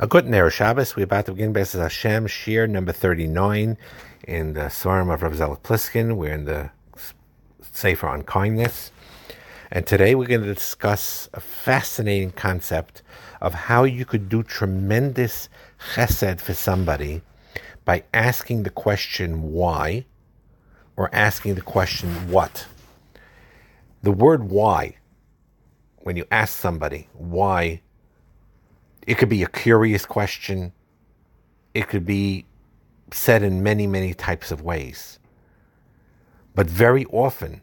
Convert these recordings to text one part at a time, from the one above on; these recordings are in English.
A good Erev Shabbos. We're about to begin B'ezras Hashem, Shiur number 39 in the Sefarim of Rav Zelig Pliskin. We're in the Sefer on Kindness. And today we're going to discuss a fascinating concept of how you could do tremendous chesed for somebody by asking the question why or asking the question what. The word why, when you ask somebody why it could be a curious question. It could be said in many, many types of ways. But very often,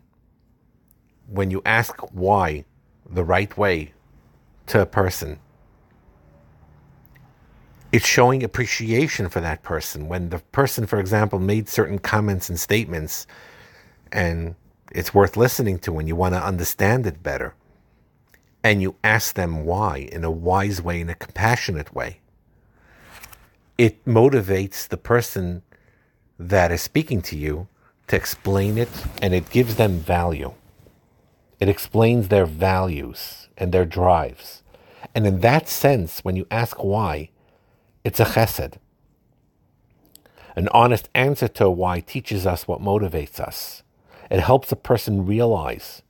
when you ask why the right way to a person, it's showing appreciation for that person. When the person, for example, made certain comments and statements, and it's worth listening to and you want to understand it better and you ask them why in a wise way, in a compassionate way, it motivates the person that is speaking to you to explain it and it gives them value. It explains their values and their drives. And in that sense, when you ask why, it's a chesed. An honest answer to why teaches us what motivates us. It helps a person realize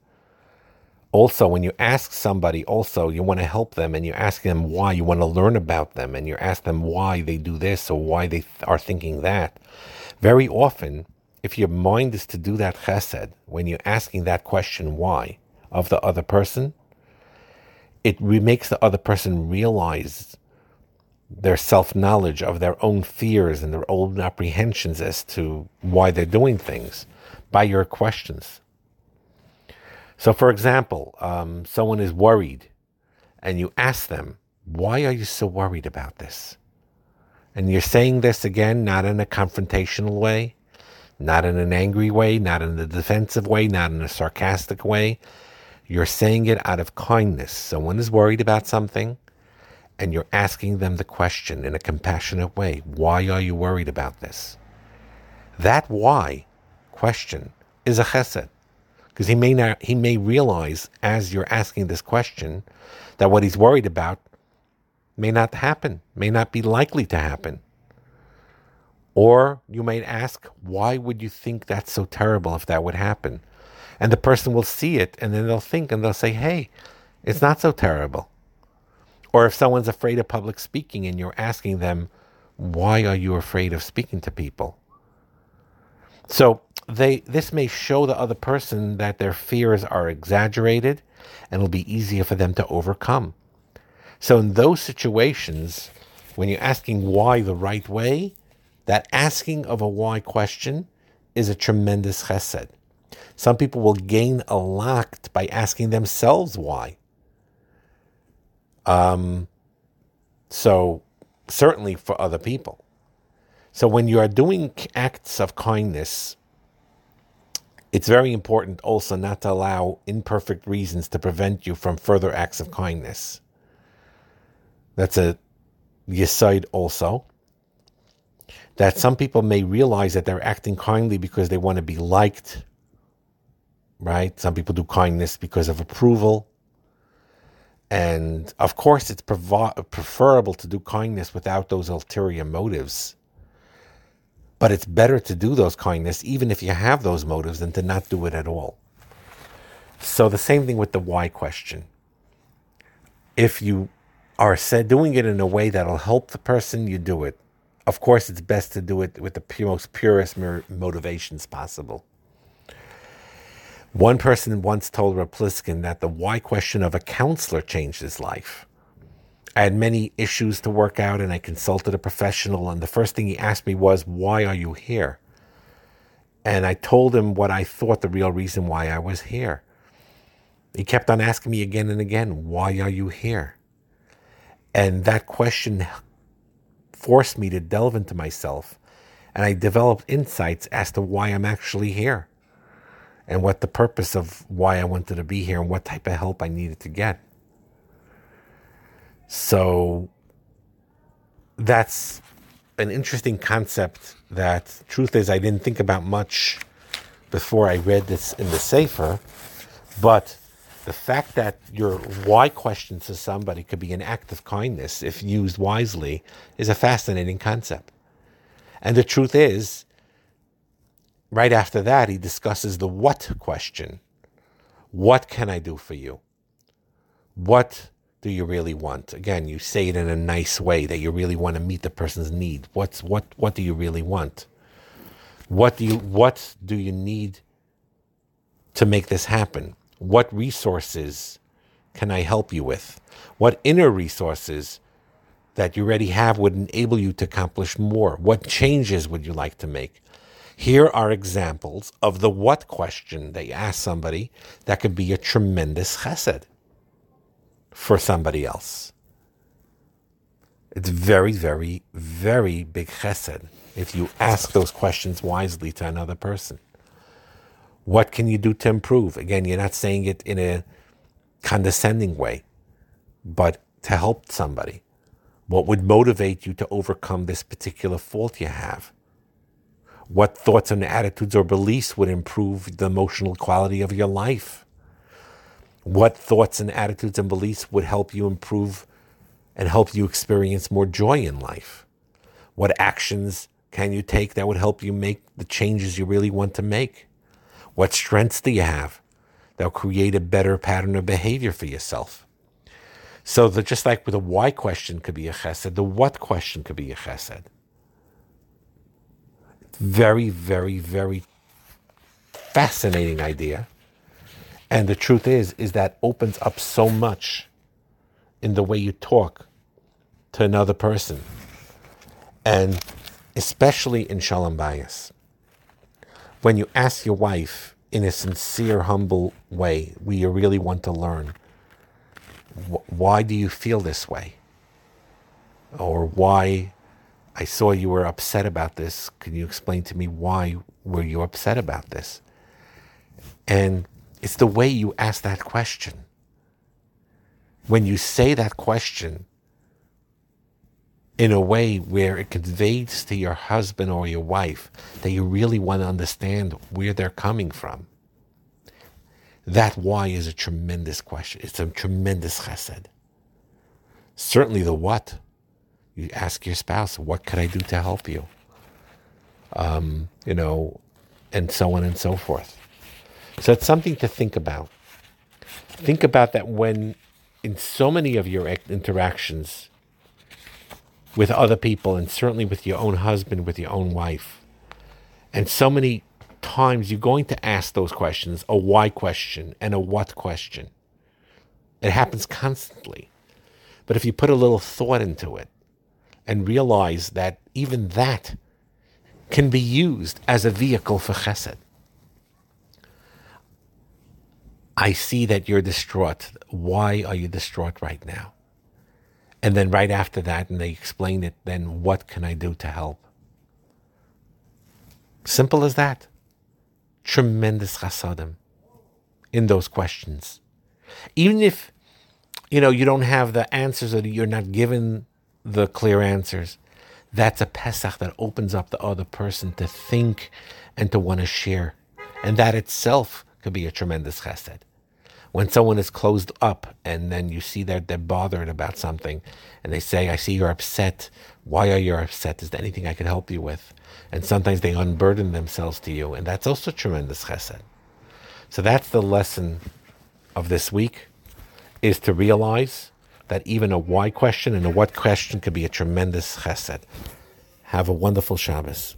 also when you ask somebody also you want to help them and you ask them why you want to learn about them and you ask them why they do this or why they th- are thinking that. Very often if your mind is to do that chesed when you're asking that question why of the other person it re- makes the other person realize their self-knowledge of their own fears and their own apprehensions as to why they're doing things by your questions so, for example, um, someone is worried, and you ask them, Why are you so worried about this? And you're saying this again, not in a confrontational way, not in an angry way, not in a defensive way, not in a sarcastic way. You're saying it out of kindness. Someone is worried about something, and you're asking them the question in a compassionate way Why are you worried about this? That why question is a chesed because he may not he may realize as you're asking this question that what he's worried about may not happen, may not be likely to happen. Or you might ask, why would you think that's so terrible if that would happen? And the person will see it and then they'll think and they'll say, hey, it's not so terrible. Or if someone's afraid of public speaking and you're asking them, why are you afraid of speaking to people? So they this may show the other person that their fears are exaggerated and it'll be easier for them to overcome. So in those situations, when you're asking why the right way, that asking of a why question is a tremendous chesed. Some people will gain a lot by asking themselves why. Um, so certainly for other people. So when you are doing acts of kindness, it's very important also not to allow imperfect reasons to prevent you from further acts of kindness. That's a yesod also. That some people may realize that they're acting kindly because they want to be liked, right? Some people do kindness because of approval. And of course, it's preferable to do kindness without those ulterior motives. But it's better to do those kindness, even if you have those motives, than to not do it at all. So the same thing with the why question. If you are said doing it in a way that'll help the person, you do it. Of course, it's best to do it with the most purest motivations possible. One person once told Rav Pliskin that the why question of a counselor changed his life. I had many issues to work out and I consulted a professional. And the first thing he asked me was, Why are you here? And I told him what I thought the real reason why I was here. He kept on asking me again and again, Why are you here? And that question forced me to delve into myself. And I developed insights as to why I'm actually here and what the purpose of why I wanted to be here and what type of help I needed to get. So that's an interesting concept that, truth is, I didn't think about much before I read this in the Sefer, but the fact that your why question to somebody could be an act of kindness if used wisely is a fascinating concept. And the truth is, right after that, he discusses the what question. What can I do for you? What do you really want? Again, you say it in a nice way that you really want to meet the person's need. What's what what do you really want? What do you what do you need to make this happen? What resources can I help you with? What inner resources that you already have would enable you to accomplish more? What changes would you like to make? Here are examples of the what question that you ask somebody that could be a tremendous chesed for somebody else. It's very, very, very big chesed if you ask those questions wisely to another person. What can you do to improve? Again, you're not saying it in a condescending way, but to help somebody. What would motivate you to overcome this particular fault you have? What thoughts and attitudes or beliefs would improve the emotional quality of your life? What thoughts and attitudes and beliefs would help you improve and help you experience more joy in life? What actions can you take that would help you make the changes you really want to make? What strengths do you have that'll create a better pattern of behavior for yourself? So just like with a why question could be a chesed, the what question could be a chesed. Very, very, very fascinating idea. And the truth is, is that opens up so much in the way you talk to another person. And especially in Shalom Bayis. When you ask your wife in a sincere, humble way, where you really want to learn, why do you feel this way? Or why I saw you were upset about this. Can you explain to me why were you upset about this? And it's the way you ask that question. When you say that question in a way where it conveys to your husband or your wife that you really want to understand where they're coming from, that why is a tremendous question. It's a tremendous chesed. Certainly the what. You ask your spouse, what could I do to help you? Um, you know, and so on and so forth. So it's something to think about. Think about that when, in so many of your interactions with other people, and certainly with your own husband, with your own wife, and so many times you're going to ask those questions a why question and a what question. It happens constantly. But if you put a little thought into it and realize that even that can be used as a vehicle for chesed, I see that you're distraught. Why are you distraught right now? And then right after that, and they explain it, then what can I do to help? Simple as that. Tremendous chasadim in those questions. Even if, you know, you don't have the answers or you're not given the clear answers, that's a Pesach that opens up the other person to think and to want to share. And that itself could be a tremendous chesed. When someone is closed up and then you see that they're bothered about something and they say, I see you're upset. Why are you upset? Is there anything I can help you with? And sometimes they unburden themselves to you. And that's also tremendous chesed. So that's the lesson of this week is to realize that even a why question and a what question could be a tremendous chesed. Have a wonderful Shabbos.